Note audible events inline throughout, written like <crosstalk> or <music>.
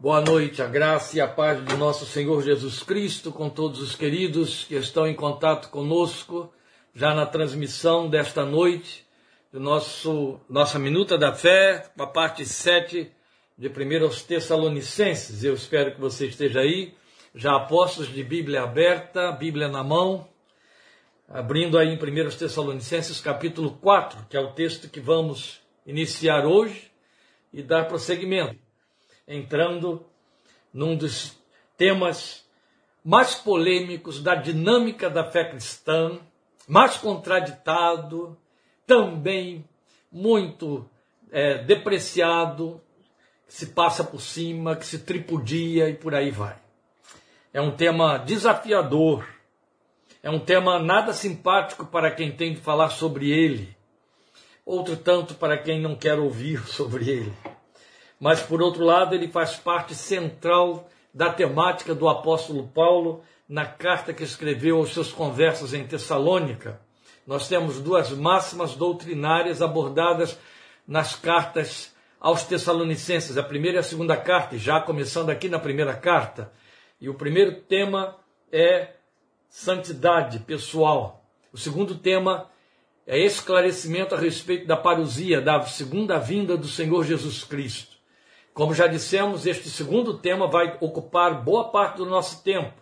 Boa noite, a graça e a paz do nosso Senhor Jesus Cristo com todos os queridos que estão em contato conosco já na transmissão desta noite do nosso nossa minuta da fé, a parte 7 de 1 aos Tessalonicenses. Eu espero que você esteja aí, já apostos de Bíblia aberta, Bíblia na mão, abrindo aí em 1 Tessalonicenses capítulo 4, que é o texto que vamos iniciar hoje e dar prosseguimento, entrando num dos temas mais polêmicos da dinâmica da fé cristã, mais contraditado, também muito é, depreciado, que se passa por cima, que se tripudia e por aí vai. É um tema desafiador, é um tema nada simpático para quem tem de falar sobre ele, outro tanto para quem não quer ouvir <laughs> sobre ele. Mas, por outro lado, ele faz parte central da temática do apóstolo Paulo na carta que escreveu aos seus conversos em Tessalônica. Nós temos duas máximas doutrinárias abordadas nas cartas aos Tessalonicenses, a primeira e a segunda carta, já começando aqui na primeira carta. E o primeiro tema é santidade pessoal. O segundo tema é esclarecimento a respeito da parousia, da segunda vinda do Senhor Jesus Cristo. Como já dissemos, este segundo tema vai ocupar boa parte do nosso tempo.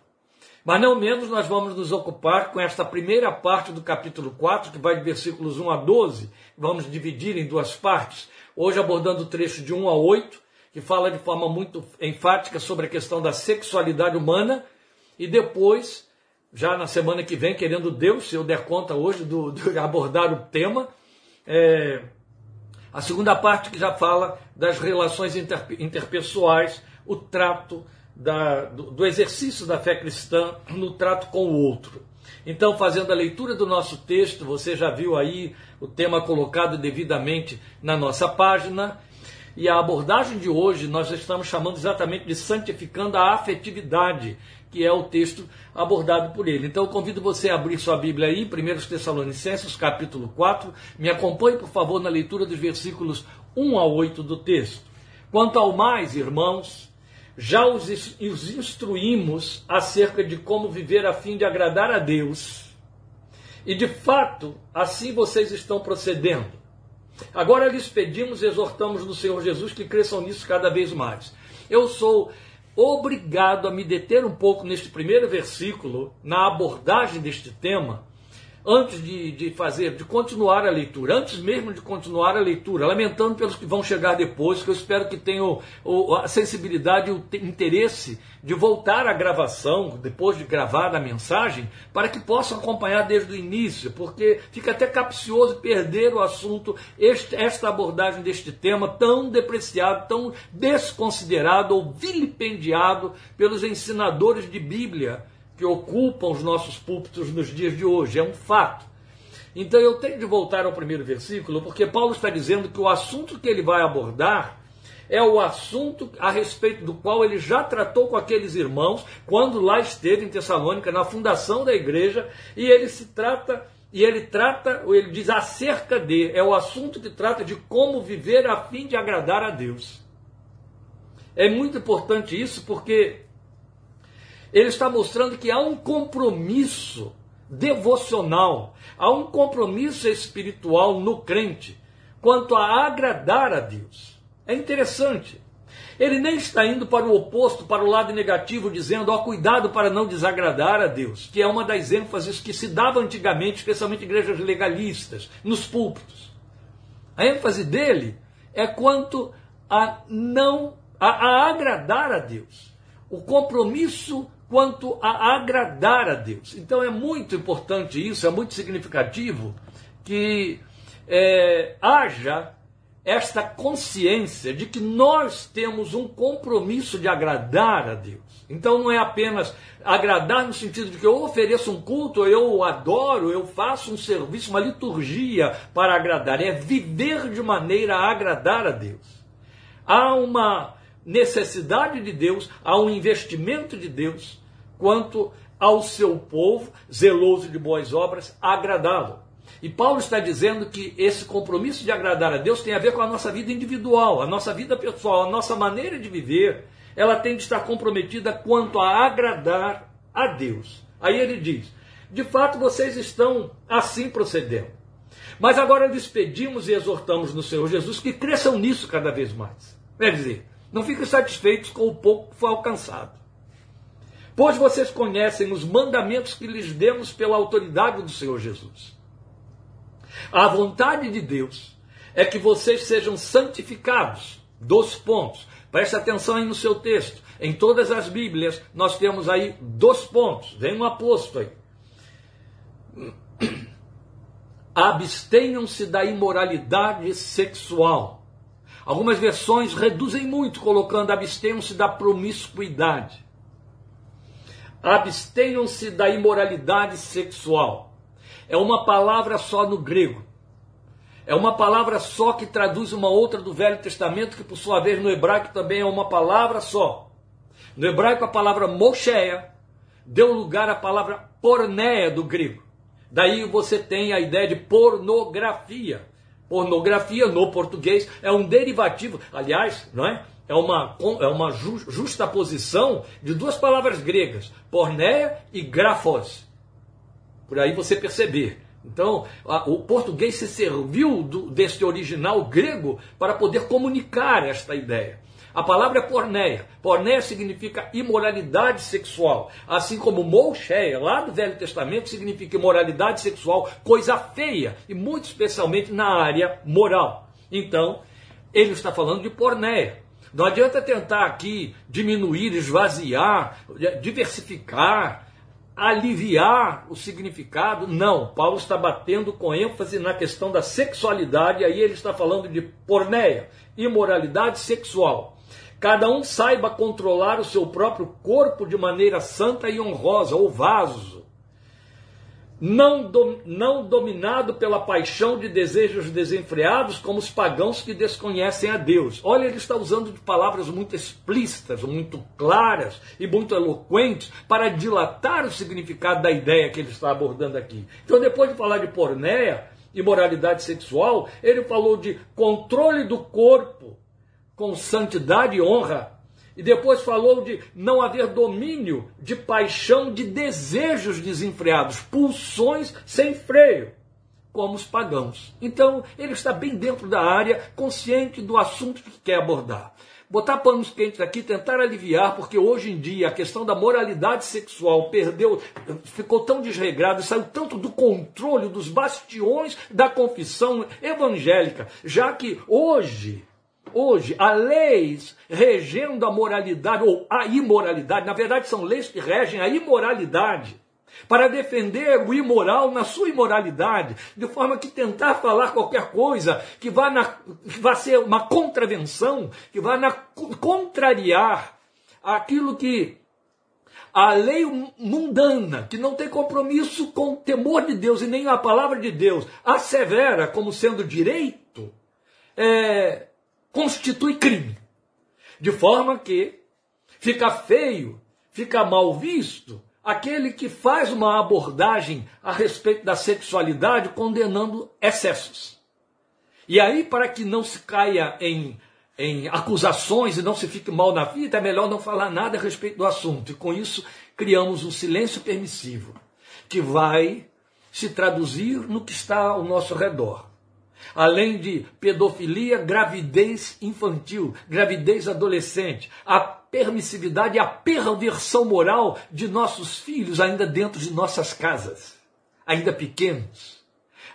Mas não menos nós vamos nos ocupar com esta primeira parte do capítulo 4, que vai de versículos 1 a 12. Vamos dividir em duas partes. Hoje abordando o trecho de 1 a 8, que fala de forma muito enfática sobre a questão da sexualidade humana. E depois, já na semana que vem, querendo Deus, se eu der conta hoje do, abordar o tema, é, a segunda parte que já fala das relações interpessoais, o trato da, do, do exercício da fé cristã no trato com o outro. Então, fazendo a leitura do nosso texto, você já viu aí o tema colocado devidamente na nossa página. E a abordagem de hoje nós estamos chamando exatamente de santificando a afetividade, que é o texto abordado por ele. Então eu convido você a abrir sua Bíblia aí, 1 Tessalonicenses, capítulo 4. Me acompanhe, por favor, na leitura dos versículos 1 a 8 do texto. Quanto ao mais, irmãos, já os, os instruímos acerca de como viver a fim de agradar a Deus. E de fato, assim vocês estão procedendo. Agora lhes pedimos e exortamos no Senhor Jesus que cresçam nisso cada vez mais. Eu sou obrigado a me deter um pouco neste primeiro versículo, na abordagem deste tema, antes de, de fazer, de continuar a leitura, antes mesmo de continuar a leitura, lamentando pelos que vão chegar depois, que eu espero que tenham a sensibilidade e o interesse de voltar à gravação, depois de gravar a mensagem, para que possam acompanhar desde o início, porque fica até capcioso perder o assunto, este, esta abordagem deste tema tão depreciado, tão desconsiderado ou vilipendiado pelos ensinadores de Bíblia que ocupam os nossos púlpitos nos dias de hoje, é um fato. Então eu tenho de voltar ao primeiro versículo, porque Paulo está dizendo que o assunto que ele vai abordar é o assunto a respeito do qual ele já tratou com aqueles irmãos quando lá esteve em Tessalônica, na fundação da igreja, e ele se trata, e ele trata, ou ele diz acerca de, é o assunto que trata de como viver a fim de agradar a Deus. É muito importante isso porque ele está mostrando que há um compromisso devocional, há um compromisso espiritual no crente quanto a agradar a Deus. É interessante. Ele nem está indo para o oposto, para o lado negativo, dizendo, ó, cuidado para não desagradar a Deus, que é uma das ênfases que se dava antigamente, especialmente igrejas legalistas, nos púlpitos. A ênfase dele é quanto a não a, a agradar a Deus. O compromisso quanto a agradar a Deus. Então é muito importante isso, é muito significativo que é, haja esta consciência de que nós temos um compromisso de agradar a Deus. Então não é apenas agradar no sentido de que eu ofereço um culto, eu adoro, eu faço um serviço, uma liturgia para agradar, é viver de maneira a agradar a Deus. Há uma necessidade de Deus, há um investimento de Deus quanto ao seu povo, zeloso de boas obras, agradá-lo. E Paulo está dizendo que esse compromisso de agradar a Deus tem a ver com a nossa vida individual, a nossa vida pessoal, a nossa maneira de viver. ela tem de estar comprometida quanto a agradar a Deus. Aí ele diz: de fato vocês estão assim procedendo. Mas agora lhes pedimos e exortamos no Senhor Jesus que cresçam nisso cada vez mais. Quer dizer, não fiquem satisfeitos com o pouco que foi alcançado. Pois vocês conhecem os mandamentos que lhes demos pela autoridade do Senhor Jesus. A vontade de Deus é que vocês sejam santificados. Dois pontos. Preste atenção aí no seu texto. Em todas as Bíblias, nós temos aí dois pontos. Vem um aposto aí. <clears throat> Abstenham-se da imoralidade sexual. Algumas versões reduzem muito, colocando abstenham-se da promiscuidade. Abstenham-se da imoralidade sexual. É uma palavra só no grego. É uma palavra só que traduz uma outra do Velho Testamento, que por sua vez no hebraico também é uma palavra só. No hebraico a palavra Mosheia deu lugar à palavra porneia do grego. Daí você tem a ideia de pornografia. Pornografia no português é um derivativo, aliás, não é? É uma, é uma justa posição de duas palavras gregas, porneia e grafos. Por aí você perceber. Então, a, o português se serviu do, deste original grego para poder comunicar esta ideia. A palavra é porneia. Porneia significa imoralidade sexual. Assim como moucheia, lá do Velho Testamento, significa imoralidade sexual, coisa feia, e muito especialmente na área moral. Então, ele está falando de porneia. Não adianta tentar aqui diminuir, esvaziar, diversificar, aliviar o significado. Não, Paulo está batendo com ênfase na questão da sexualidade, aí ele está falando de porneia, imoralidade sexual. Cada um saiba controlar o seu próprio corpo de maneira santa e honrosa, ou vaso não, não dominado pela paixão de desejos desenfreados, como os pagãos que desconhecem a Deus. Olha, ele está usando de palavras muito explícitas, muito claras e muito eloquentes para dilatar o significado da ideia que ele está abordando aqui. Então, depois de falar de pornéia, imoralidade sexual, ele falou de controle do corpo com santidade e honra e depois falou de não haver domínio de paixão, de desejos desenfreados, pulsões sem freio, como os pagãos. Então, ele está bem dentro da área, consciente do assunto que quer abordar. Botar panos quentes aqui, tentar aliviar, porque hoje em dia a questão da moralidade sexual perdeu, ficou tão desregrada, saiu tanto do controle dos bastiões da confissão evangélica, já que hoje hoje há leis regendo a moralidade ou a imoralidade, na verdade são leis que regem a imoralidade, para defender o imoral na sua imoralidade, de forma que tentar falar qualquer coisa que vá, na, que vá ser uma contravenção, que vá na, contrariar aquilo que a lei mundana, que não tem compromisso com o temor de Deus e nem a palavra de Deus, assevera como sendo direito, é, constitui crime. De forma que fica feio, fica mal visto aquele que faz uma abordagem a respeito da sexualidade condenando excessos. E aí, para que não se caia em, em acusações e não se fique mal na vida, é melhor não falar nada a respeito do assunto. E com isso, criamos um silêncio permissivo, que vai se traduzir no que está ao nosso redor além de pedofilia, gravidez infantil, gravidez adolescente, a permissividade e a perversão moral de nossos filhos ainda dentro de nossas casas, ainda pequenos,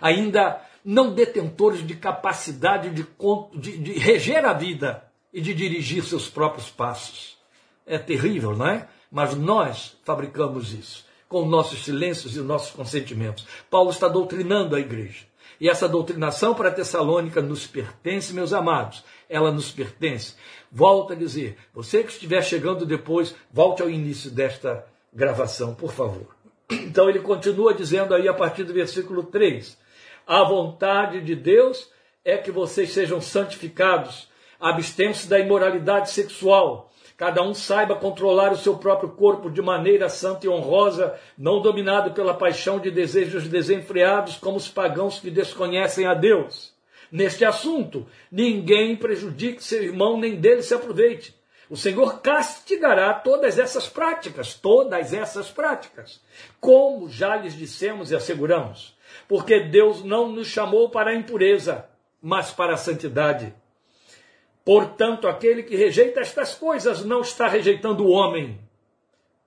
ainda não detentores de capacidade de, de, de reger a vida e de dirigir seus próprios passos. É terrível, não é? Mas nós fabricamos isso com nossos silêncios e nossos consentimentos. Paulo está doutrinando a igreja. E essa doutrinação para Tessalônica nos pertence, meus amados. Ela nos pertence. Volto a dizer, você que estiver chegando depois, volte ao início desta gravação, por favor. Então ele continua dizendo aí a partir do versículo 3: A vontade de Deus é que vocês sejam santificados, abstêm-se da imoralidade sexual Cada um saiba controlar o seu próprio corpo de maneira santa e honrosa, não dominado pela paixão de desejos desenfreados, como os pagãos que desconhecem a Deus. Neste assunto, ninguém prejudique seu irmão, nem dele se aproveite. O Senhor castigará todas essas práticas, todas essas práticas, como já lhes dissemos e asseguramos, porque Deus não nos chamou para a impureza, mas para a santidade. Portanto, aquele que rejeita estas coisas não está rejeitando o homem,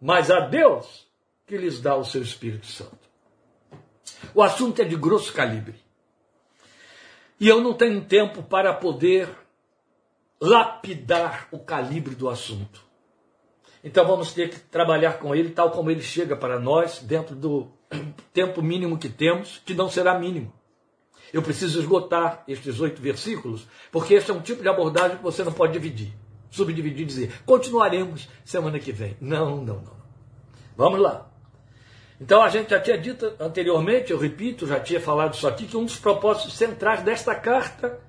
mas a Deus que lhes dá o seu Espírito Santo. O assunto é de grosso calibre. E eu não tenho tempo para poder lapidar o calibre do assunto. Então vamos ter que trabalhar com ele tal como ele chega para nós, dentro do tempo mínimo que temos, que não será mínimo. Eu preciso esgotar estes oito versículos, porque este é um tipo de abordagem que você não pode dividir, subdividir e dizer, continuaremos semana que vem. Não, não, não. Vamos lá. Então a gente já tinha dito anteriormente, eu repito, já tinha falado isso aqui, que um dos propósitos centrais desta carta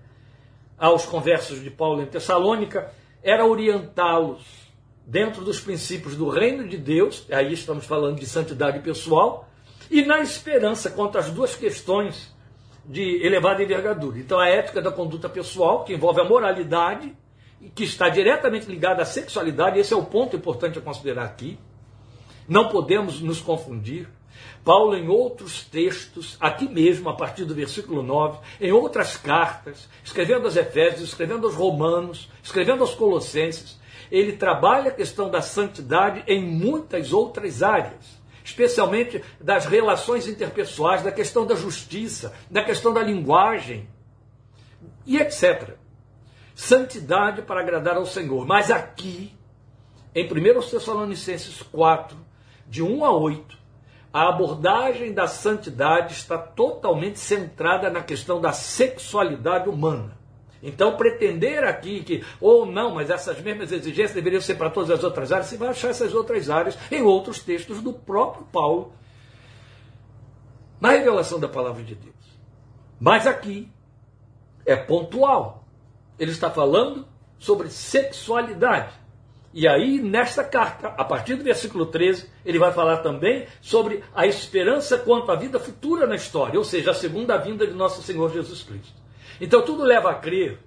aos conversos de Paulo em Tessalônica era orientá-los dentro dos princípios do reino de Deus, aí estamos falando de santidade pessoal, e na esperança quanto às duas questões de elevada envergadura. Então, a ética da conduta pessoal, que envolve a moralidade, que está diretamente ligada à sexualidade, esse é o ponto importante a considerar aqui. Não podemos nos confundir. Paulo, em outros textos, aqui mesmo, a partir do versículo 9, em outras cartas, escrevendo aos Efésios, escrevendo aos Romanos, escrevendo aos Colossenses, ele trabalha a questão da santidade em muitas outras áreas especialmente das relações interpessoais, da questão da justiça, da questão da linguagem e etc. Santidade para agradar ao Senhor. Mas aqui, em 1 Tessalonicenses 4, de 1 a 8, a abordagem da santidade está totalmente centrada na questão da sexualidade humana. Então, pretender aqui que, ou não, mas essas mesmas exigências deveriam ser para todas as outras áreas, você vai achar essas outras áreas em outros textos do próprio Paulo, na revelação da palavra de Deus. Mas aqui é pontual. Ele está falando sobre sexualidade. E aí, nesta carta, a partir do versículo 13, ele vai falar também sobre a esperança quanto à vida futura na história, ou seja, a segunda vinda de nosso Senhor Jesus Cristo. Então tudo leva a crer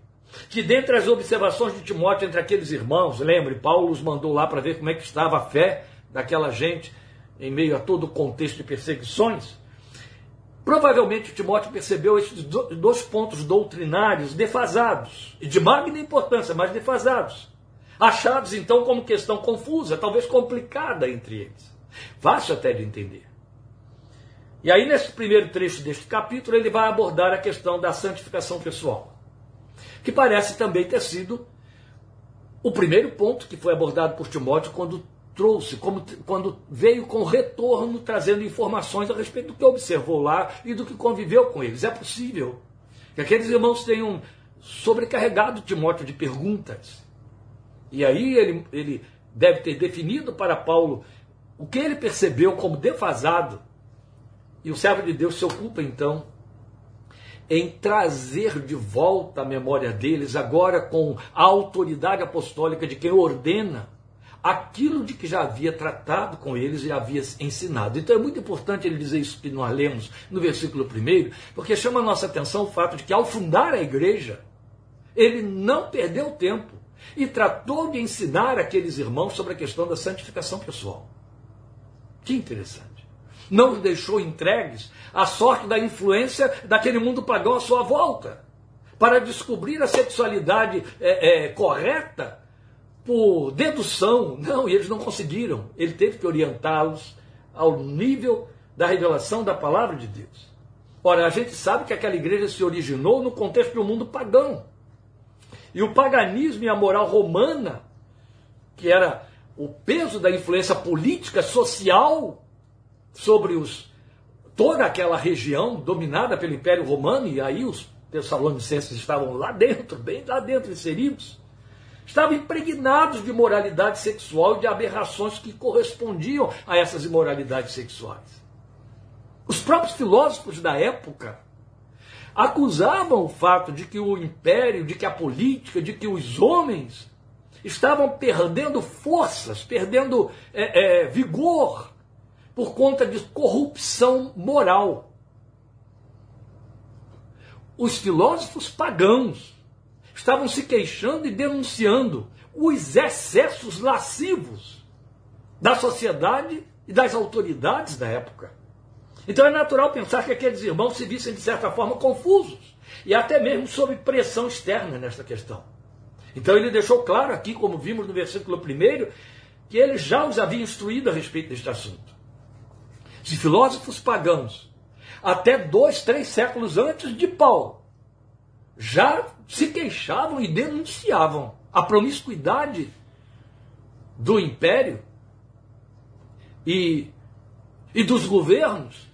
que dentre as observações de Timóteo entre aqueles irmãos, lembre, Paulo os mandou lá para ver como é que estava a fé daquela gente em meio a todo o contexto de perseguições. Provavelmente Timóteo percebeu esses dois pontos doutrinários defasados, e de magna importância, mas defasados. Achados então como questão confusa, talvez complicada entre eles. Fácil até de entender. E aí, nesse primeiro trecho deste capítulo, ele vai abordar a questão da santificação pessoal, que parece também ter sido o primeiro ponto que foi abordado por Timóteo quando trouxe, como, quando veio com retorno trazendo informações a respeito do que observou lá e do que conviveu com eles. É possível que aqueles irmãos tenham sobrecarregado Timóteo de perguntas. E aí ele, ele deve ter definido para Paulo o que ele percebeu como defasado e o servo de Deus se ocupa então em trazer de volta a memória deles, agora com a autoridade apostólica de quem ordena aquilo de que já havia tratado com eles e havia ensinado. Então é muito importante ele dizer isso que nós lemos no versículo 1, porque chama a nossa atenção o fato de que ao fundar a igreja, ele não perdeu tempo e tratou de ensinar aqueles irmãos sobre a questão da santificação pessoal. Que interessante não os deixou entregues à sorte da influência daquele mundo pagão à sua volta, para descobrir a sexualidade é, é, correta por dedução. Não, e eles não conseguiram. Ele teve que orientá-los ao nível da revelação da palavra de Deus. Ora, a gente sabe que aquela igreja se originou no contexto do mundo pagão. E o paganismo e a moral romana, que era o peso da influência política, social sobre os, toda aquela região dominada pelo Império Romano, e aí os Tessalonicenses estavam lá dentro, bem lá dentro inseridos, estavam impregnados de moralidade sexual e de aberrações que correspondiam a essas imoralidades sexuais. Os próprios filósofos da época acusavam o fato de que o império, de que a política, de que os homens estavam perdendo forças, perdendo é, é, vigor por conta de corrupção moral. Os filósofos pagãos estavam se queixando e denunciando os excessos lascivos da sociedade e das autoridades da época. Então é natural pensar que aqueles irmãos se vissem, de certa forma, confusos e até mesmo sob pressão externa nesta questão. Então ele deixou claro aqui, como vimos no versículo 1, que ele já os havia instruído a respeito deste assunto. Os filósofos pagãos, até dois, três séculos antes de Paulo, já se queixavam e denunciavam a promiscuidade do império e, e dos governos.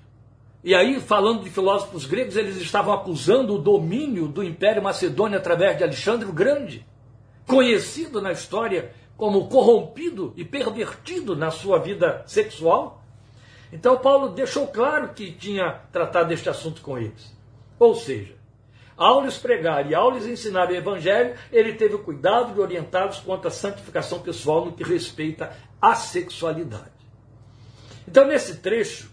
E aí, falando de filósofos gregos, eles estavam acusando o domínio do Império Macedônio através de Alexandre o Grande, conhecido na história como corrompido e pervertido na sua vida sexual. Então, Paulo deixou claro que tinha tratado deste assunto com eles. Ou seja, ao lhes pregar e ao lhes ensinar o Evangelho, ele teve o cuidado de orientá-los quanto à santificação pessoal no que respeita à sexualidade. Então, nesse trecho,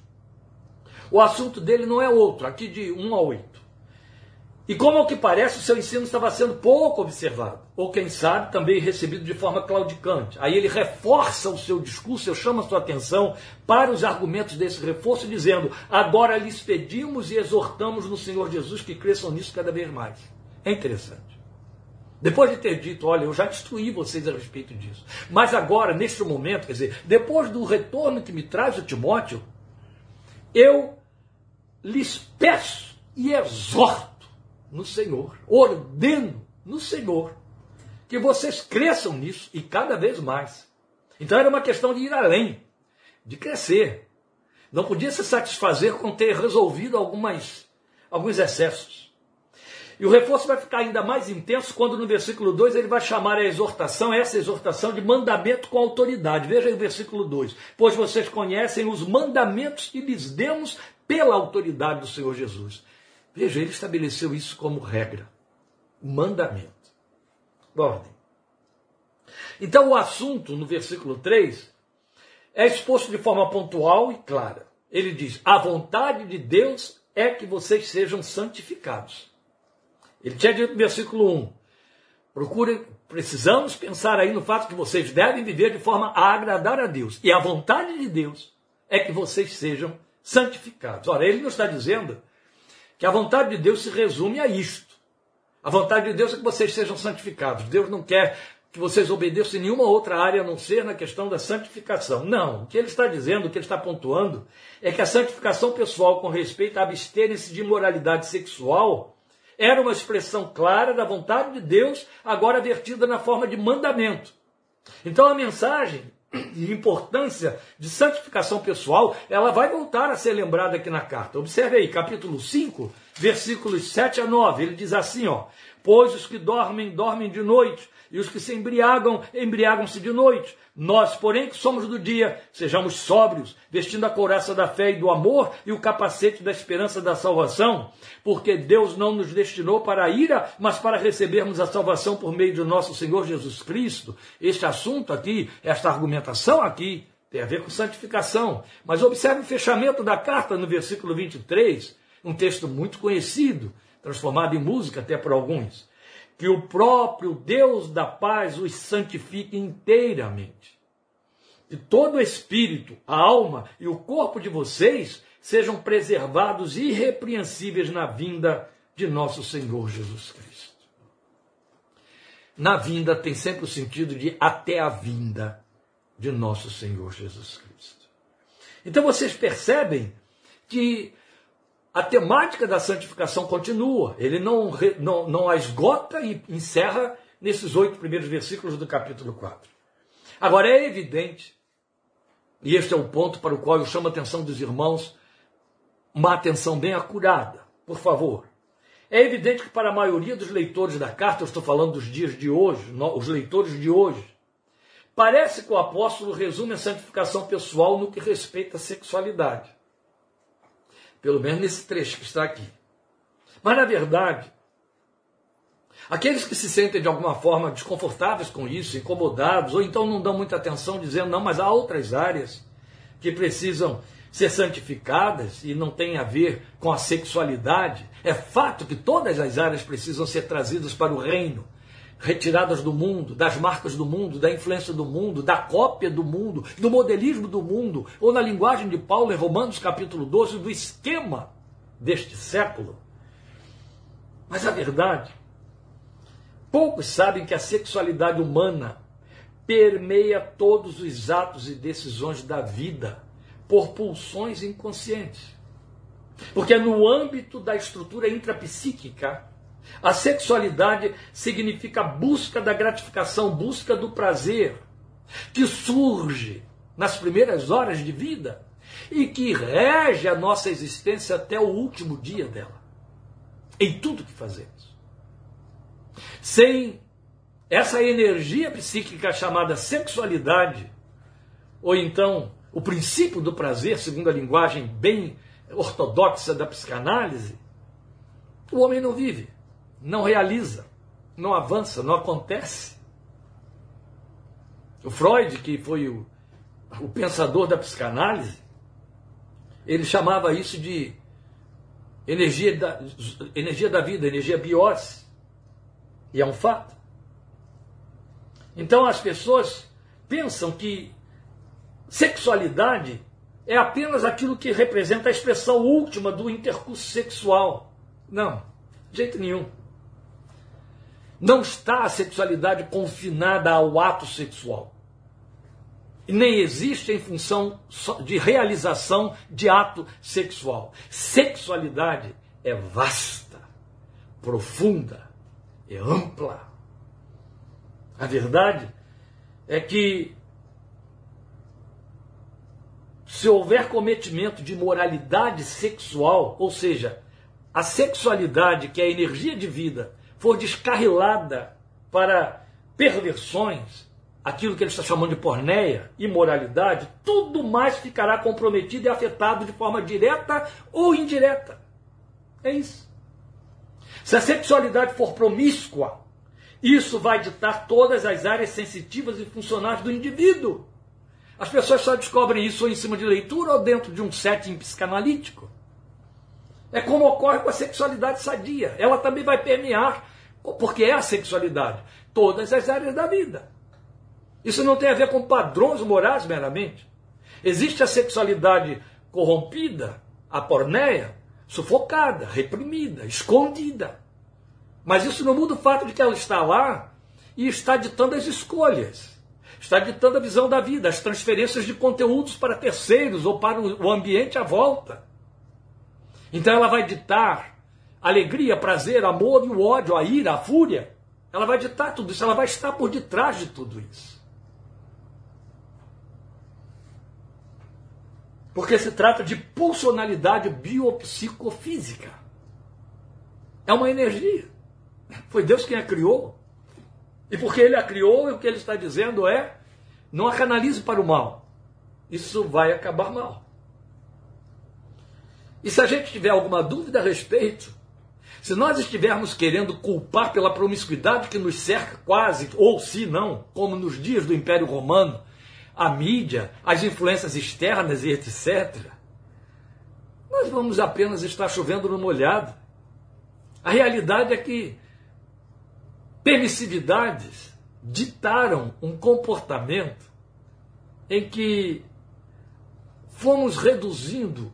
o assunto dele não é outro, aqui de 1 a 8. E como ao que parece, o seu ensino estava sendo pouco observado, ou quem sabe também recebido de forma claudicante. Aí ele reforça o seu discurso, eu chamo a sua atenção para os argumentos desse reforço, dizendo: Agora lhes pedimos e exortamos no Senhor Jesus que cresçam nisso cada vez mais. É interessante. Depois de ter dito, olha, eu já instruí vocês a respeito disso. Mas agora, neste momento, quer dizer, depois do retorno que me traz o Timóteo, eu lhes peço e exorto no Senhor, ordeno no Senhor, que vocês cresçam nisso e cada vez mais. Então era uma questão de ir além, de crescer. Não podia se satisfazer com ter resolvido algumas, alguns excessos. E o reforço vai ficar ainda mais intenso quando no versículo 2 ele vai chamar a exortação, essa exortação de mandamento com autoridade. Veja o versículo 2. Pois vocês conhecem os mandamentos que lhes demos pela autoridade do Senhor Jesus. Veja, ele estabeleceu isso como regra. Mandamento. Ordem. Então o assunto no versículo 3 é exposto de forma pontual e clara. Ele diz: a vontade de Deus é que vocês sejam santificados. Ele tinha dito no versículo 1: procure, precisamos pensar aí no fato que vocês devem viver de forma a agradar a Deus. E a vontade de Deus é que vocês sejam santificados. Ora, ele não está dizendo que a vontade de Deus se resume a isto. A vontade de Deus é que vocês sejam santificados. Deus não quer que vocês obedeçam em nenhuma outra área a não ser na questão da santificação. Não. O que ele está dizendo, o que ele está pontuando, é que a santificação pessoal com respeito à abstência de imoralidade sexual era uma expressão clara da vontade de Deus, agora vertida na forma de mandamento. Então a mensagem de importância de santificação pessoal, ela vai voltar a ser lembrada aqui na carta. Observe aí, capítulo 5, versículos 7 a 9. Ele diz assim, ó: "Pois os que dormem, dormem de noite, e os que se embriagam, embriagam-se de noite. Nós, porém, que somos do dia, sejamos sóbrios, vestindo a couraça da fé e do amor e o capacete da esperança da salvação, porque Deus não nos destinou para a ira, mas para recebermos a salvação por meio do nosso Senhor Jesus Cristo. Este assunto aqui, esta argumentação aqui, tem a ver com santificação. Mas observe o fechamento da carta no versículo 23, um texto muito conhecido, transformado em música até por alguns que o próprio Deus da paz os santifique inteiramente. Que todo o espírito, a alma e o corpo de vocês sejam preservados irrepreensíveis na vinda de nosso Senhor Jesus Cristo. Na vinda tem sempre o sentido de até a vinda de nosso Senhor Jesus Cristo. Então vocês percebem que a temática da santificação continua. Ele não, não, não a esgota e encerra nesses oito primeiros versículos do capítulo 4. Agora é evidente, e este é o ponto para o qual eu chamo a atenção dos irmãos, uma atenção bem acurada, por favor. É evidente que para a maioria dos leitores da carta, eu estou falando dos dias de hoje, os leitores de hoje, parece que o apóstolo resume a santificação pessoal no que respeita à sexualidade. Pelo menos nesse trecho que está aqui. Mas, na verdade, aqueles que se sentem de alguma forma desconfortáveis com isso, incomodados, ou então não dão muita atenção, dizendo, não, mas há outras áreas que precisam ser santificadas e não tem a ver com a sexualidade. É fato que todas as áreas precisam ser trazidas para o reino retiradas do mundo, das marcas do mundo, da influência do mundo, da cópia do mundo, do modelismo do mundo, ou na linguagem de Paulo em Romanos capítulo 12, do esquema deste século. Mas a verdade, poucos sabem que a sexualidade humana permeia todos os atos e decisões da vida por pulsões inconscientes. Porque é no âmbito da estrutura intrapsíquica a sexualidade significa busca da gratificação, busca do prazer, que surge nas primeiras horas de vida e que rege a nossa existência até o último dia dela, em tudo que fazemos. Sem essa energia psíquica chamada sexualidade, ou então o princípio do prazer, segundo a linguagem bem ortodoxa da psicanálise, o homem não vive não realiza, não avança, não acontece. O Freud, que foi o, o pensador da psicanálise, ele chamava isso de energia da, energia da vida, energia biose. E é um fato. Então as pessoas pensam que sexualidade é apenas aquilo que representa a expressão última do intercurso sexual. Não, de jeito nenhum. Não está a sexualidade confinada ao ato sexual. Nem existe em função de realização de ato sexual. Sexualidade é vasta, profunda, é ampla. A verdade é que se houver cometimento de moralidade sexual, ou seja, a sexualidade, que é a energia de vida, for descarrilada para perversões, aquilo que ele está chamando de porneia, imoralidade, tudo mais ficará comprometido e afetado de forma direta ou indireta. É isso. Se a sexualidade for promíscua, isso vai ditar todas as áreas sensitivas e funcionais do indivíduo. As pessoas só descobrem isso ou em cima de leitura ou dentro de um setting psicanalítico. É como ocorre com a sexualidade sadia. Ela também vai permear porque é a sexualidade. Todas as áreas da vida. Isso não tem a ver com padrões morais meramente. Existe a sexualidade corrompida, a porneia, sufocada, reprimida, escondida. Mas isso não muda o fato de que ela está lá e está ditando as escolhas. Está ditando a visão da vida, as transferências de conteúdos para terceiros ou para o ambiente à volta. Então ela vai ditar alegria, prazer, amor e o ódio, a ira, a fúria. Ela vai ditar tudo isso, ela vai estar por detrás de tudo isso. Porque se trata de pulsionalidade biopsicofísica. É uma energia. Foi Deus quem a criou. E porque Ele a criou, o que Ele está dizendo é: não a canalize para o mal. Isso vai acabar mal. E se a gente tiver alguma dúvida a respeito, se nós estivermos querendo culpar pela promiscuidade que nos cerca quase, ou se não, como nos dias do Império Romano, a mídia, as influências externas e etc., nós vamos apenas estar chovendo no molhado. A realidade é que permissividades ditaram um comportamento em que fomos reduzindo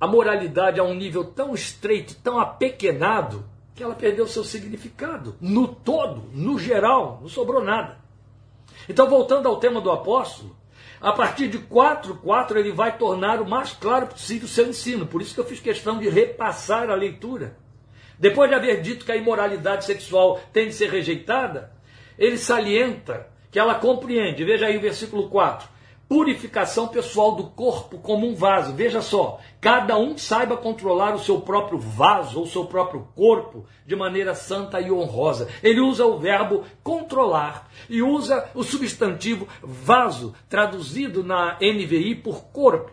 a moralidade a um nível tão estreito, tão apequenado, que ela perdeu seu significado. No todo, no geral, não sobrou nada. Então, voltando ao tema do apóstolo, a partir de 4.4 ele vai tornar o mais claro possível o seu ensino. Por isso que eu fiz questão de repassar a leitura. Depois de haver dito que a imoralidade sexual tem de ser rejeitada, ele salienta que ela compreende. Veja aí o versículo 4 purificação pessoal do corpo como um vaso. Veja só, cada um saiba controlar o seu próprio vaso ou seu próprio corpo de maneira santa e honrosa. Ele usa o verbo controlar e usa o substantivo vaso, traduzido na NVI por corpo.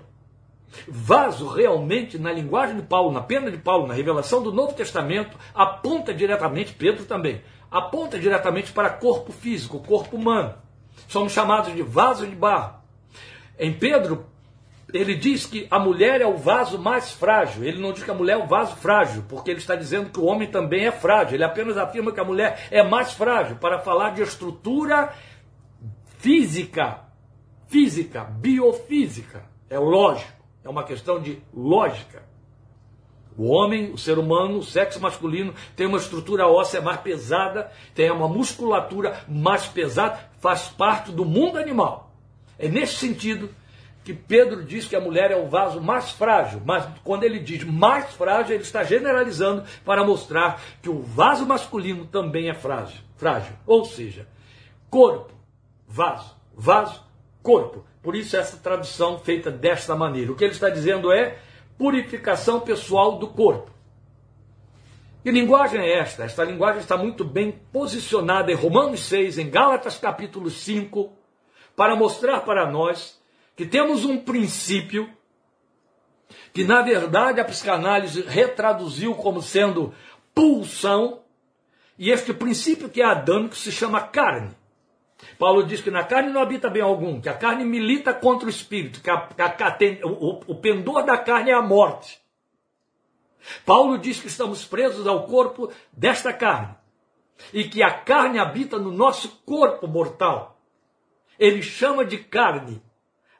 Vaso realmente, na linguagem de Paulo, na pena de Paulo, na revelação do Novo Testamento, aponta diretamente, Pedro também, aponta diretamente para corpo físico, corpo humano. Somos chamados de vaso de barro. Em Pedro, ele diz que a mulher é o vaso mais frágil. Ele não diz que a mulher é o vaso frágil, porque ele está dizendo que o homem também é frágil. Ele apenas afirma que a mulher é mais frágil para falar de estrutura física, física, biofísica. É lógico, é uma questão de lógica. O homem, o ser humano, o sexo masculino tem uma estrutura óssea mais pesada, tem uma musculatura mais pesada, faz parte do mundo animal. É nesse sentido que Pedro diz que a mulher é o vaso mais frágil, mas quando ele diz mais frágil, ele está generalizando para mostrar que o vaso masculino também é frágil. frágil. Ou seja, corpo, vaso, vaso, corpo. Por isso essa tradução feita desta maneira. O que ele está dizendo é purificação pessoal do corpo. Que linguagem é esta? Esta linguagem está muito bem posicionada em Romanos 6, em Gálatas capítulo 5, para mostrar para nós que temos um princípio que, na verdade, a psicanálise retraduziu como sendo pulsão, e este princípio que é adâmico se chama carne. Paulo diz que na carne não habita bem algum, que a carne milita contra o espírito, que, a, a, tem, o, o pendor da carne é a morte. Paulo diz que estamos presos ao corpo desta carne e que a carne habita no nosso corpo mortal. Ele chama de carne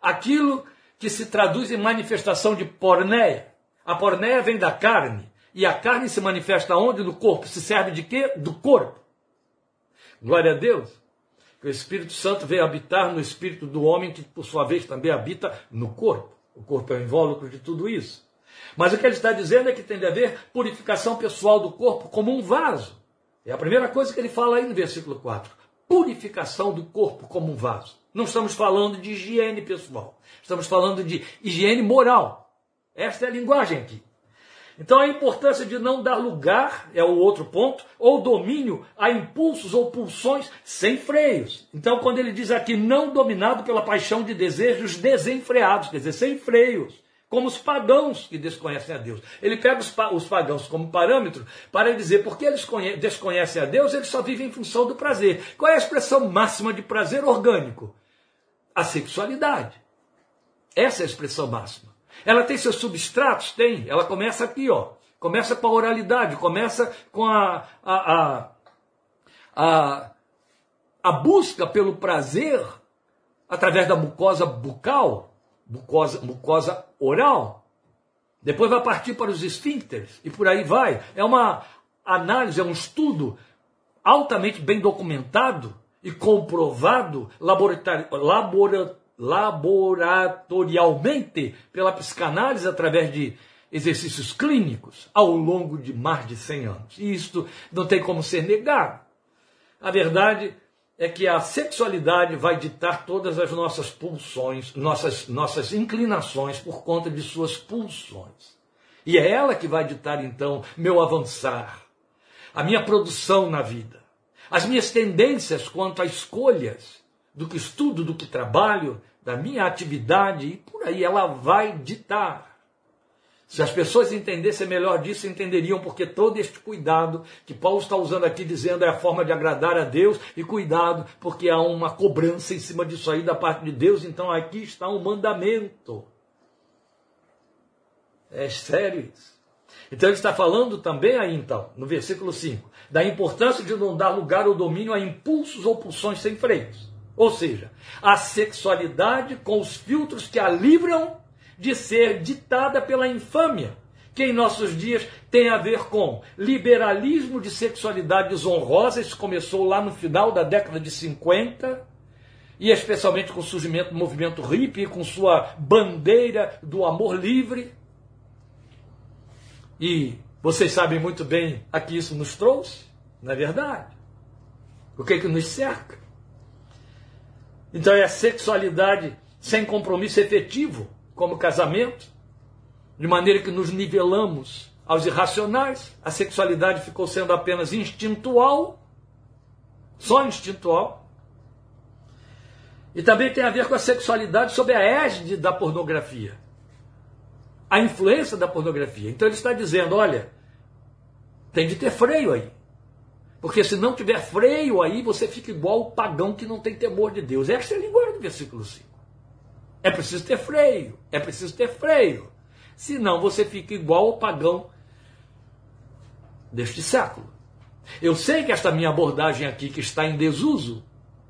aquilo que se traduz em manifestação de pornéia. A pornéia vem da carne e a carne se manifesta onde? No corpo. Se serve de quê? Do corpo. Glória a Deus. O Espírito Santo veio habitar no espírito do homem, que por sua vez também habita no corpo. O corpo é o invólucro de tudo isso. Mas o que ele está dizendo é que tem de haver purificação pessoal do corpo como um vaso. É a primeira coisa que ele fala aí no versículo 4. Purificação do corpo como um vaso. Não estamos falando de higiene pessoal. Estamos falando de higiene moral. Esta é a linguagem aqui. Então a importância de não dar lugar, é o outro ponto, ou domínio a impulsos ou pulsões sem freios. Então quando ele diz aqui não dominado pela paixão de desejos desenfreados, quer dizer, sem freios, como os pagãos que desconhecem a Deus. Ele pega os, os pagãos como parâmetro para dizer porque eles desconhecem a Deus, eles só vivem em função do prazer. Qual é a expressão máxima de prazer orgânico? A sexualidade. Essa é a expressão máxima. Ela tem seus substratos? Tem. Ela começa aqui, ó. Começa com a oralidade, começa com a, a, a, a, a busca pelo prazer através da mucosa bucal, mucosa, mucosa oral. Depois vai partir para os esfíncteres e por aí vai. É uma análise, é um estudo altamente bem documentado e comprovado laboratori laboratorialmente pela psicanálise através de exercícios clínicos ao longo de mais de 100 anos. E isto não tem como ser negado. A verdade é que a sexualidade vai ditar todas as nossas pulsões, nossas, nossas inclinações por conta de suas pulsões. E é ela que vai ditar então meu avançar, a minha produção na vida, as minhas tendências quanto a escolhas do que estudo, do que trabalho, da minha atividade, e por aí ela vai ditar. Se as pessoas entendessem melhor disso, entenderiam porque todo este cuidado que Paulo está usando aqui, dizendo é a forma de agradar a Deus, e cuidado, porque há uma cobrança em cima disso aí da parte de Deus, então aqui está um mandamento. É sério isso. Então ele está falando também aí, então, no versículo 5, da importância de não dar lugar ou domínio a impulsos ou pulsões sem freios. Ou seja, a sexualidade com os filtros que a livram de ser ditada pela infâmia, que em nossos dias tem a ver com liberalismo de sexualidade desonrosa, isso começou lá no final da década de 50, e especialmente com o surgimento do movimento hippie, com sua bandeira do amor livre. E vocês sabem muito bem a que isso nos trouxe, não é verdade? O que é que nos cerca? Então é a sexualidade sem compromisso efetivo, como casamento, de maneira que nos nivelamos aos irracionais. A sexualidade ficou sendo apenas instintual, só instintual. E também tem a ver com a sexualidade sob a égide da pornografia. A influência da pornografia. Então ele está dizendo: olha, tem de ter freio aí. Porque se não tiver freio aí, você fica igual o pagão que não tem temor de Deus. Esta é a linguagem do versículo 5. É preciso ter freio, é preciso ter freio. Senão você fica igual ao pagão deste século. Eu sei que esta minha abordagem aqui, que está em desuso,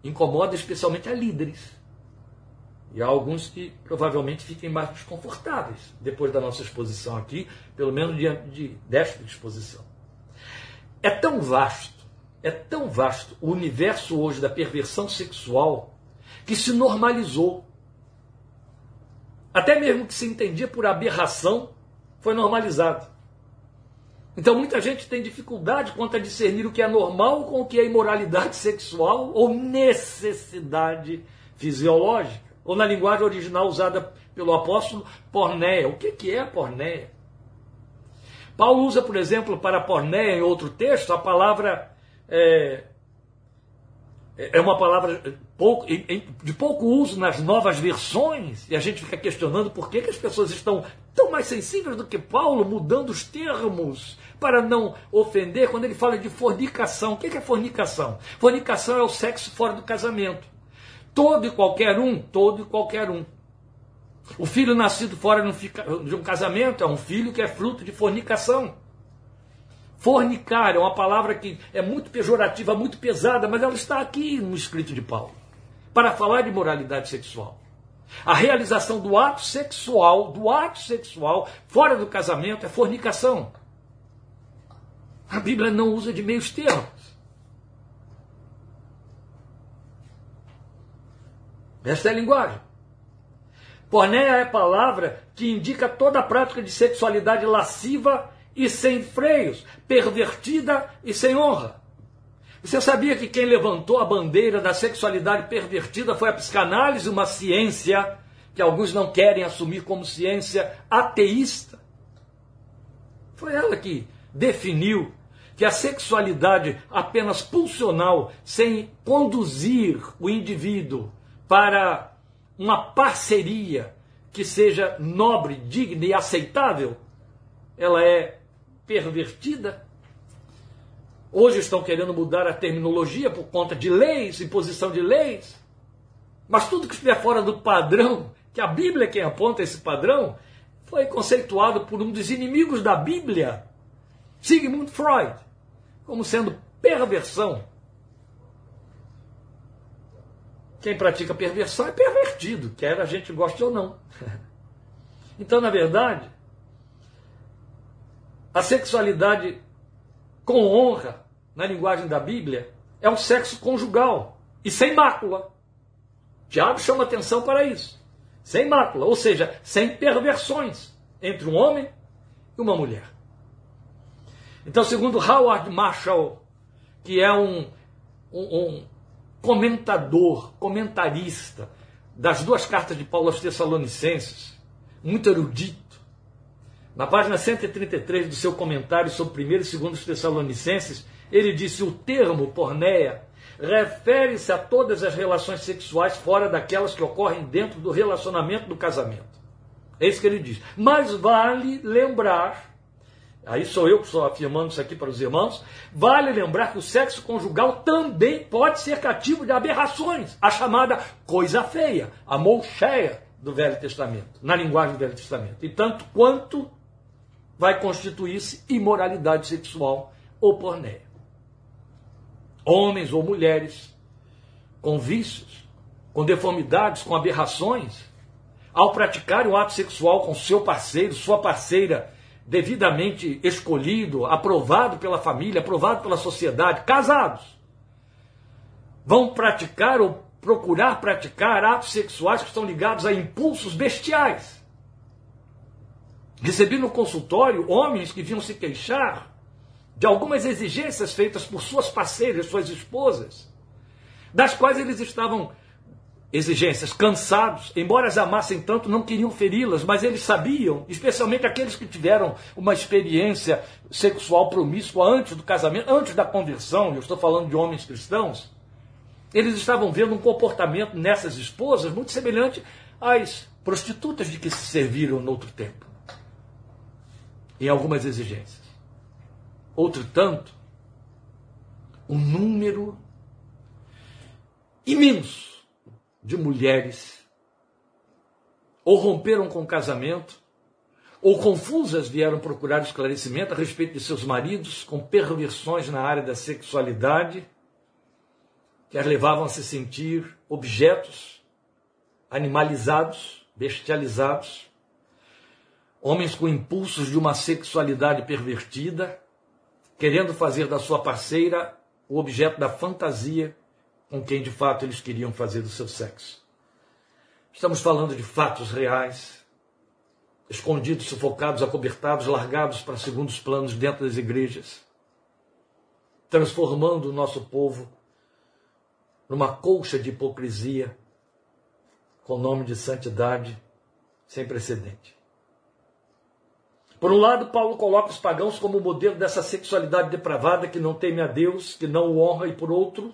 incomoda especialmente a líderes. E há alguns que provavelmente fiquem mais desconfortáveis depois da nossa exposição aqui, pelo menos diante de, desta exposição. É tão vasto, é tão vasto o universo hoje da perversão sexual que se normalizou. Até mesmo que se entendia por aberração foi normalizado. Então muita gente tem dificuldade quanto a discernir o que é normal com o que é imoralidade <laughs> sexual ou necessidade fisiológica. Ou na linguagem original usada pelo apóstolo, pornéia. O que, é pornéia? Paulo usa, por exemplo, para pornéia em outro texto, a palavra é, é uma palavra pouco, de pouco uso nas novas versões, e a gente fica questionando por que, que as pessoas estão tão mais sensíveis do que Paulo, mudando os termos para não ofender, quando ele fala de fornicação. O que é fornicação? Fornicação é o sexo fora do casamento. Todo e qualquer um, todo e qualquer um. O filho nascido fora de um casamento é um filho que é fruto de fornicação. Fornicar é uma palavra que é muito pejorativa, muito pesada, mas ela está aqui no escrito de Paulo para falar de moralidade sexual. A realização do ato sexual, do ato sexual fora do casamento é fornicação. A Bíblia não usa de meios termos. Esta é a linguagem. Pornéia é palavra que indica toda a prática de sexualidade lasciva e sem freios, pervertida e sem honra. Você sabia que quem levantou a bandeira da sexualidade pervertida foi a psicanálise, uma ciência que alguns não querem assumir como ciência ateísta? Foi ela que definiu que a sexualidade apenas pulsional, sem conduzir o indivíduo para uma parceria que seja nobre, digna e aceitável, ela é pervertida. Hoje estão querendo mudar a terminologia por conta de leis, imposição de leis. Mas tudo que estiver fora do padrão, que a Bíblia é quem aponta esse padrão, foi conceituado por um dos inimigos da Bíblia, Sigmund Freud como sendo perversão. Quem pratica perversão é pervertido, quer a gente goste ou não. <laughs> Então, na verdade, a sexualidade com honra, na linguagem da Bíblia, é um sexo conjugal e sem mácula. Tiago chama atenção para isso. Sem mácula, ou seja, sem perversões entre um homem e uma mulher. Então, segundo Howard Marshall, que é um, um, um comentador, comentarista das duas cartas de Paulo aos Tessalonicenses, muito erudito, na página 133 do seu comentário sobre 1 e 2 Tessalonicenses, ele disse: o termo porneia refere-se a todas as relações sexuais fora daquelas que ocorrem dentro do relacionamento do casamento. É isso que ele diz. Mas vale lembrar aí sou eu que estou afirmando isso aqui para os irmãos, vale lembrar que o sexo conjugal também pode ser cativo de aberrações, a chamada coisa feia, a molcheia do Velho Testamento, na linguagem do Velho Testamento. E tanto quanto vai constituir-se imoralidade sexual ou pornéia. Homens ou mulheres com vícios, com deformidades, com aberrações, ao praticarem o ato sexual com seu parceiro, sua parceira, devidamente escolhido, aprovado pela família, aprovado pela sociedade, casados, vão praticar ou procurar praticar atos sexuais que estão ligados a impulsos bestiais. Recebi no consultório homens que vinham se queixar de algumas exigências feitas por suas parceiras, suas esposas, das quais eles estavam exigências, cansados, embora as amassem tanto, não queriam feri-las, mas eles sabiam, especialmente aqueles que tiveram uma experiência sexual promíscua antes do casamento, antes da conversão, eu estou falando de homens cristãos, eles estavam vendo um comportamento nessas esposas muito semelhante às prostitutas de que se serviram no outro tempo, em algumas exigências. Outro tanto, um número imenso de mulheres ou romperam com o casamento, ou confusas vieram procurar esclarecimento a respeito de seus maridos com perversões na área da sexualidade, que as levavam a se sentir objetos animalizados, bestializados, homens com impulsos de uma sexualidade pervertida, querendo fazer da sua parceira o objeto da fantasia com quem de fato eles queriam fazer do seu sexo. Estamos falando de fatos reais, escondidos, sufocados, acobertados, largados para segundos planos dentro das igrejas, transformando o nosso povo numa colcha de hipocrisia com o nome de santidade sem precedente. Por um lado, Paulo coloca os pagãos como modelo dessa sexualidade depravada que não teme a Deus, que não o honra, e por outro,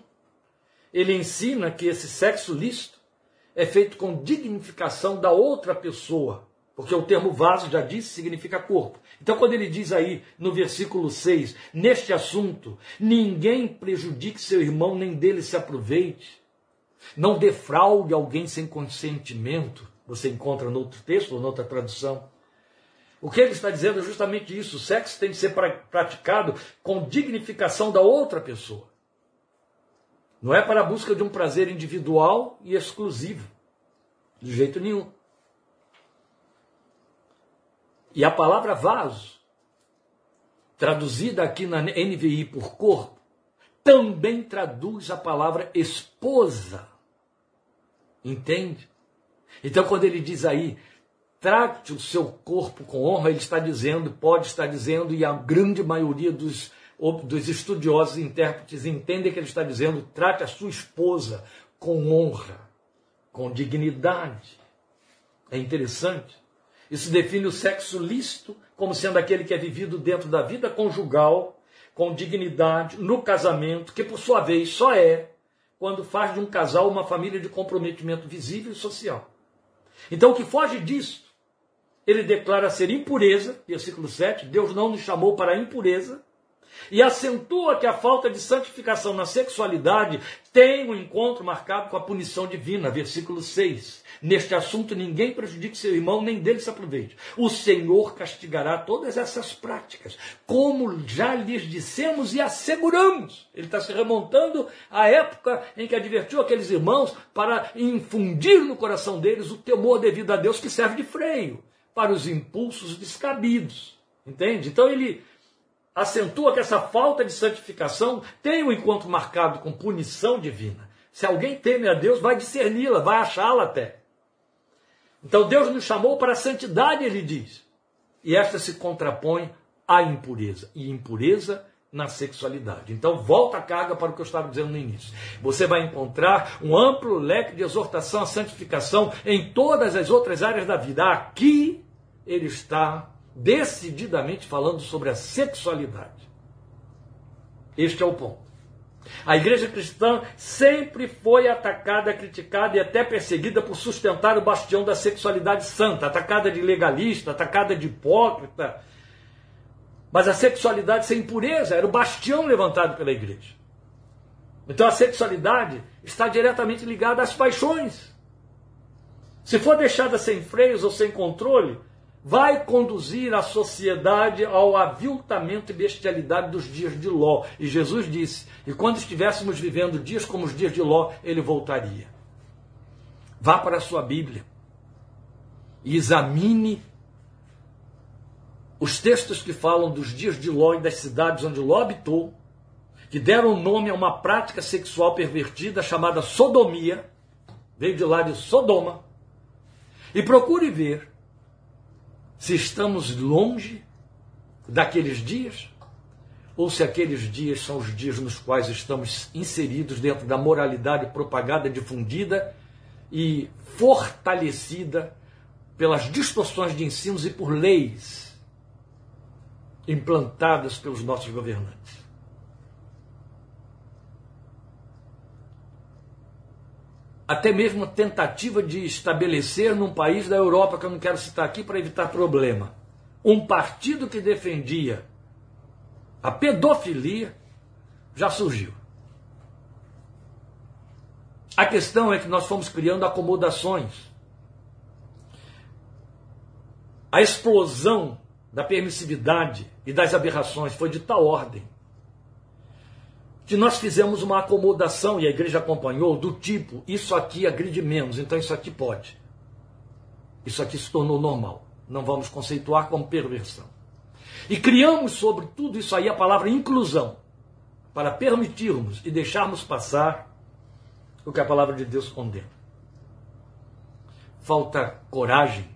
ele ensina que esse sexo lícito é feito com dignificação da outra pessoa, porque o termo vaso, já disse, significa corpo. Então, quando ele diz aí no versículo 6, neste assunto, ninguém prejudique seu irmão, nem dele se aproveite, não defraude alguém sem consentimento, você encontra no outro texto ou noutra tradução. O que ele está dizendo é justamente isso: o sexo tem que ser praticado com dignificação da outra pessoa. Não é para a busca de um prazer individual e exclusivo. De jeito nenhum. E a palavra vaso, traduzida aqui na NVI por corpo, também traduz a palavra esposa. Entende? Então, quando ele diz aí, trate o seu corpo com honra, ele está dizendo, pode estar dizendo, e a grande maioria dos dos estudiosos e intérpretes entendem que ele está dizendo: trate a sua esposa com honra, com dignidade. É interessante. Isso define o sexo lícito como sendo aquele que é vivido dentro da vida conjugal, com dignidade, no casamento, que por sua vez só é quando faz de um casal uma família de comprometimento visível e social. Então, o que foge disso, ele declara ser impureza, versículo 7, Deus não nos chamou para a impureza, e acentua que a falta de santificação na sexualidade tem um encontro marcado com a punição divina, versículo 6. Neste assunto, ninguém prejudique seu irmão, nem dele se aproveite. O Senhor castigará todas essas práticas, como já lhes dissemos e asseguramos. Ele está se remontando à época em que advertiu aqueles irmãos para infundir no coração deles o temor devido a Deus que serve de freio para os impulsos descabidos. Entende? Então ele acentua que essa falta de santificação tem um encontro marcado com punição divina. Se alguém teme a Deus, vai discerni-la, vai achá-la até. Então Deus nos chamou para a santidade, ele diz. E esta se contrapõe à impureza. E impureza na sexualidade. Então, volta a carga para o que eu estava dizendo no início. Você vai encontrar um amplo leque de exortação à santificação em todas as outras áreas da vida. Aqui ele está decididamente falando sobre a sexualidade. Este é o ponto. A igreja cristã sempre foi atacada, criticada e até perseguida por sustentar o bastião da sexualidade santa, atacada de legalista, atacada de hipócrita. Mas a sexualidade sem impureza era o bastião levantado pela igreja. Então a sexualidade está diretamente ligada às paixões. Se for deixada sem freios ou sem controle, vai conduzir a sociedade ao aviltamento e bestialidade dos dias de Ló. E Jesus disse: e quando estivéssemos vivendo dias como os dias de Ló, ele voltaria. Vá para a sua Bíblia e examine os textos que falam dos dias de Ló e das cidades onde Ló habitou, que deram nome a uma prática sexual pervertida chamada sodomia, veio de lá de Sodoma, e procure ver se estamos longe daqueles dias ou se aqueles dias são os dias nos quais estamos inseridos dentro da moralidade propagada, difundida e fortalecida pelas distorções de ensinos e por leis implantadas pelos nossos governantes. Até mesmo tentativa de estabelecer num país da Europa, que eu não quero citar aqui para evitar problema, um partido que defendia a pedofilia, já surgiu. A questão é que nós fomos criando acomodações a explosão da permissividade e das aberrações foi de tal ordem que nós fizemos uma acomodação e a igreja acompanhou do tipo: isso aqui agride menos, então isso aqui pode. Isso aqui se tornou normal. Não vamos conceituar como perversão. E criamos sobre tudo isso aí a palavra inclusão, para permitirmos e deixarmos passar o que a palavra de Deus condena. Falta coragem,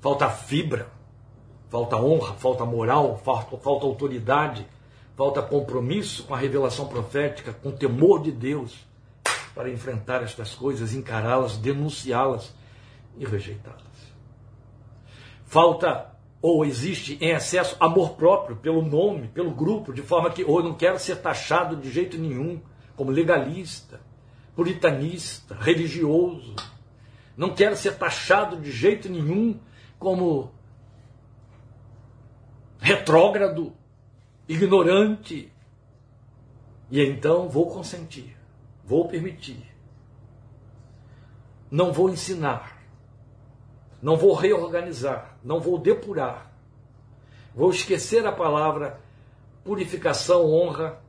falta fibra, falta honra, falta moral, falta, falta autoridade, falta compromisso com a revelação profética, com temor de Deus, para enfrentar estas coisas, encará-las, denunciá-las e rejeitá-las. Falta ou existe em excesso amor próprio pelo nome, pelo grupo, de forma que ou eu não quero ser taxado de jeito nenhum como legalista, puritanista, religioso. Não quero ser taxado de jeito nenhum como retrógrado, ignorante. E então vou consentir, vou permitir. Não vou ensinar, não vou reorganizar, não vou depurar. Vou esquecer a palavra purificação, honra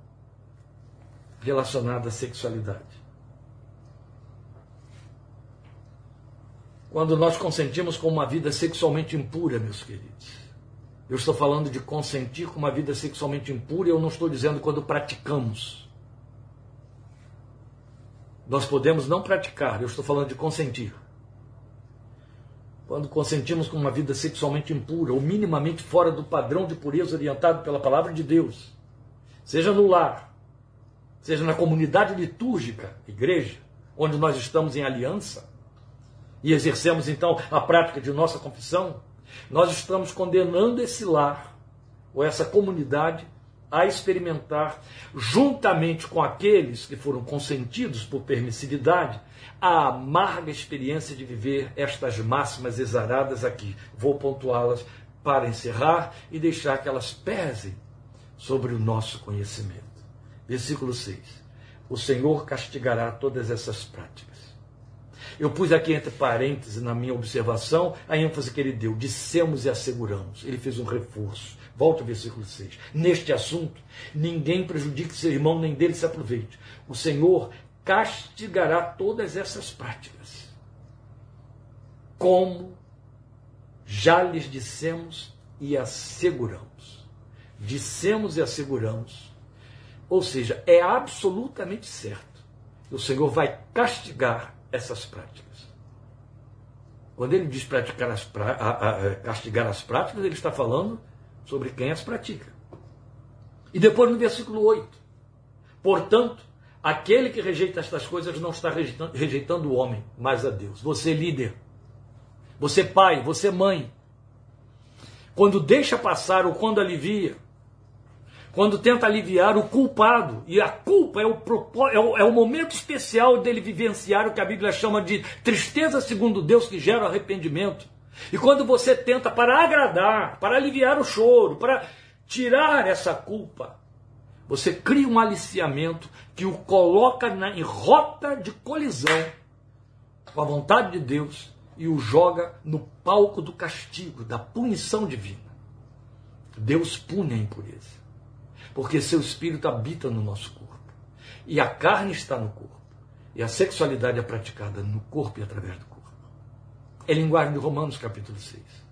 relacionada à sexualidade. Quando nós consentimos com uma vida sexualmente impura, meus queridos. Eu estou falando de consentir com uma vida sexualmente impura, eu não estou dizendo quando praticamos. Nós podemos não praticar, eu estou falando de consentir quando consentimos com uma vida sexualmente impura ou minimamente fora do padrão de pureza orientado pela palavra de Deus, seja no lar, seja na comunidade litúrgica, igreja, onde nós estamos em aliança e exercemos então a prática de nossa confissão, nós estamos condenando esse lar ou essa comunidade a experimentar, juntamente com aqueles que foram consentidos por permissividade, a amarga experiência de viver estas máximas exaradas aqui. Vou pontuá-las para encerrar e deixar que elas pesem sobre o nosso conhecimento. Versículo 6. O Senhor castigará todas essas práticas. Eu pus aqui entre parênteses na minha observação a ênfase que ele deu. Dissemos e asseguramos. Ele fez um reforço. Volta ao versículo 6. Neste assunto, ninguém prejudique seu irmão, nem dele se aproveite. O Senhor castigará todas essas práticas. Como já lhes dissemos e asseguramos. Dissemos e asseguramos. Ou seja, é absolutamente certo o Senhor vai castigar essas práticas. Quando ele diz praticar as pra... castigar as práticas, ele está falando sobre quem as pratica. E depois no versículo 8. Portanto, Aquele que rejeita estas coisas não está rejeitando, rejeitando o homem, mas a Deus. Você líder, você pai, você mãe. Quando deixa passar ou quando alivia, quando tenta aliviar o culpado, e a culpa é o, é o, é o momento especial dele vivenciar o que a Bíblia chama de tristeza segundo Deus que gera arrependimento. E quando você tenta para agradar, para aliviar o choro, para tirar essa culpa, você cria um aliciamento que o coloca na, em rota de colisão com a vontade de Deus e o joga no palco do castigo, da punição divina. Deus pune a impureza, porque seu espírito habita no nosso corpo, e a carne está no corpo, e a sexualidade é praticada no corpo e através do corpo. É linguagem de Romanos capítulo 6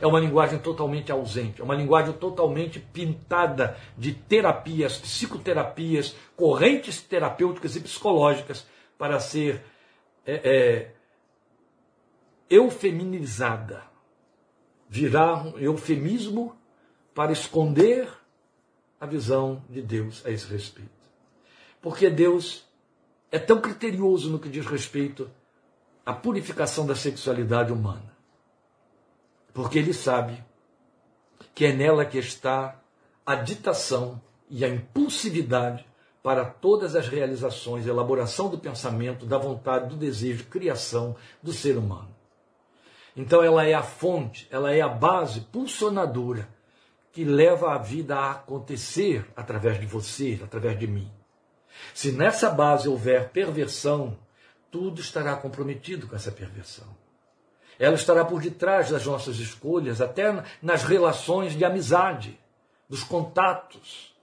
é uma linguagem totalmente ausente, é uma linguagem totalmente pintada de terapias, psicoterapias, correntes terapêuticas e psicológicas para ser é, é, eufeminizada. Virar um eufemismo para esconder a visão de Deus a esse respeito. Porque Deus é tão criterioso no que diz respeito à purificação da sexualidade humana porque ele sabe que é nela que está a ditação e a impulsividade para todas as realizações, elaboração do pensamento, da vontade, do desejo, criação do ser humano. Então ela é a fonte, ela é a base pulsionadora que leva a vida a acontecer através de você, através de mim. Se nessa base houver perversão, tudo estará comprometido com essa perversão. Ela estará por detrás das nossas escolhas, até nas relações de amizade, dos contatos.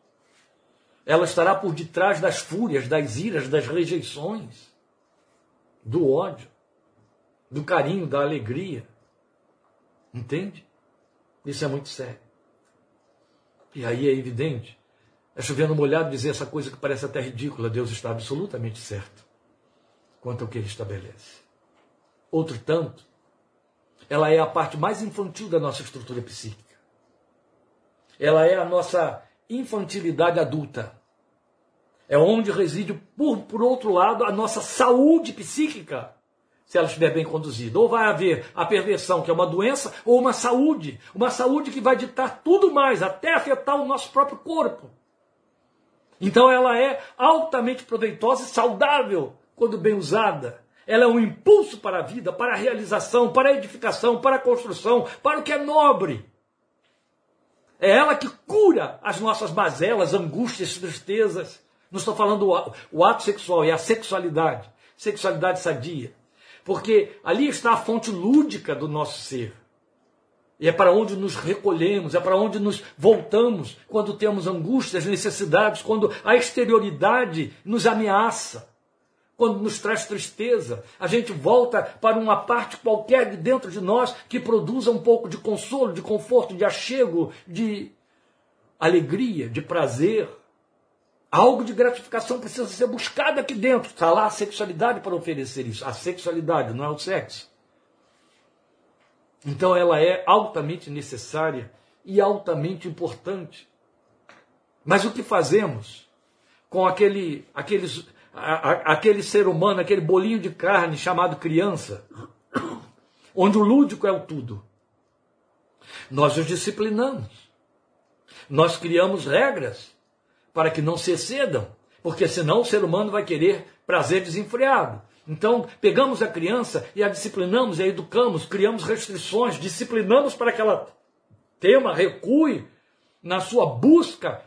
Ela estará por detrás das fúrias, das iras, das rejeições, do ódio, do carinho, da alegria. Entende? Isso é muito sério. E aí é evidente. É chovendo molhado dizer essa coisa que parece até ridícula. Deus está absolutamente certo quanto ao que ele estabelece. Outro tanto, ela é a parte mais infantil da nossa estrutura psíquica. Ela é a nossa infantilidade adulta. É onde reside, por, por outro lado, a nossa saúde psíquica se ela estiver bem conduzida. Ou vai haver a perversão, que é uma doença, ou uma saúde. Uma saúde que vai ditar tudo mais, até afetar o nosso próprio corpo. Então ela é altamente proveitosa e saudável quando bem usada. Ela é um impulso para a vida, para a realização, para a edificação, para a construção, para o que é nobre. É ela que cura as nossas mazelas, angústias, tristezas. Não estou falando o ato sexual, é a sexualidade. Sexualidade sadia. Porque ali está a fonte lúdica do nosso ser. E é para onde nos recolhemos, é para onde nos voltamos quando temos angústias, necessidades, quando a exterioridade nos ameaça, quando nos traz tristeza. A gente volta para uma parte qualquer de dentro de nós que produza um pouco de consolo, de conforto, de achego, de alegria, de prazer. Algo de gratificação precisa ser buscado aqui dentro. Está lá a sexualidade para oferecer isso. A sexualidade, não é o sexo. Então ela é altamente necessária e altamente importante. Mas o que fazemos com aquele, aquele, aquele ser humano, aquele bolinho de carne chamado criança, onde o lúdico é o tudo? Nós os disciplinamos. Nós criamos regras para que não se excedam, porque senão o ser humano vai querer prazer desenfreado. Então, pegamos a criança e a disciplinamos, e a educamos, criamos restrições, disciplinamos para que ela tema, recue na sua busca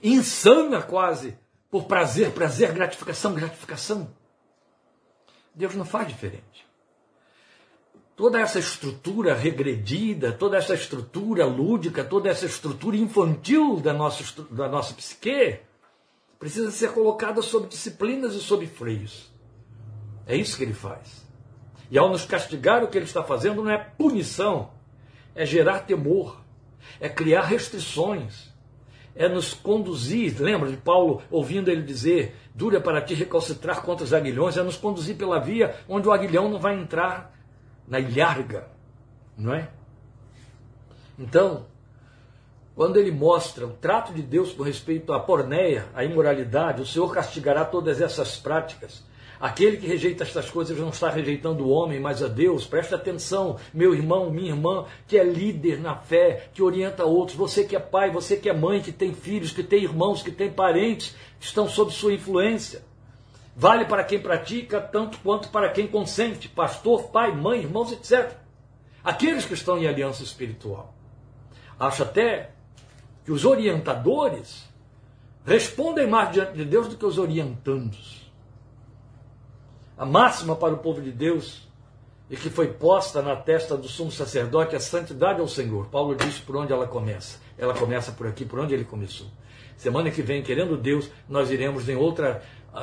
insana quase por prazer, prazer, gratificação, gratificação. Deus não faz diferente. Toda essa estrutura regredida, toda essa estrutura lúdica, toda essa estrutura infantil da nossa, da nossa psique, precisa ser colocada sob disciplinas e sob freios. É isso que ele faz. E ao nos castigar, o que ele está fazendo não é punição, é gerar temor, é criar restrições, é nos conduzir. Lembra de Paulo ouvindo ele dizer: dura para ti recalcitrar contra os aguilhões, é nos conduzir pela via onde o aguilhão não vai entrar na ilharga, não é? Então, quando ele mostra o trato de Deus com respeito à porneia, à imoralidade, o Senhor castigará todas essas práticas. Aquele que rejeita estas coisas não está rejeitando o homem, mas a Deus. Preste atenção, meu irmão, minha irmã, que é líder na fé, que orienta outros. Você que é pai, você que é mãe, que tem filhos, que tem irmãos, que tem parentes, que estão sob sua influência. Vale para quem pratica, tanto quanto para quem consente, pastor, pai, mãe, irmãos, etc. Aqueles que estão em aliança espiritual. Acho até que os orientadores respondem mais diante de Deus do que os orientandos. A máxima para o povo de Deus e que foi posta na testa do sumo sacerdote, a santidade ao Senhor. Paulo diz por onde ela começa. Ela começa por aqui, por onde ele começou. Semana que vem, querendo Deus, nós iremos em outra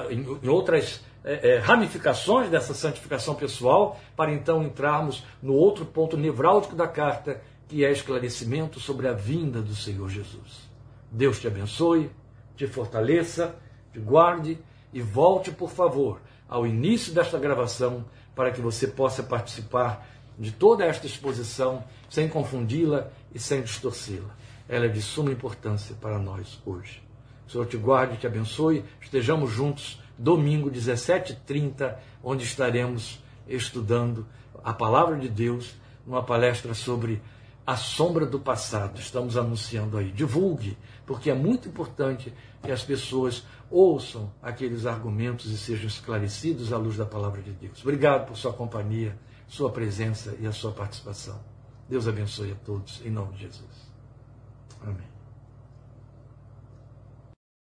em outras é, é, ramificações dessa santificação pessoal, para então entrarmos no outro ponto nevrálgico da carta, que é esclarecimento sobre a vinda do Senhor Jesus. Deus te abençoe, te fortaleça, te guarde e volte, por favor, ao início desta gravação para que você possa participar de toda esta exposição sem confundi-la e sem distorcê-la. Ela é de suma importância para nós hoje. Senhor te guarde, te abençoe. Estejamos juntos domingo, 17h30, onde estaremos estudando a palavra de Deus numa palestra sobre a sombra do passado. Estamos anunciando aí. Divulgue, porque é muito importante que as pessoas ouçam aqueles argumentos e sejam esclarecidos à luz da palavra de Deus. Obrigado por sua companhia, sua presença e a sua participação. Deus abençoe a todos, em nome de Jesus. Amém.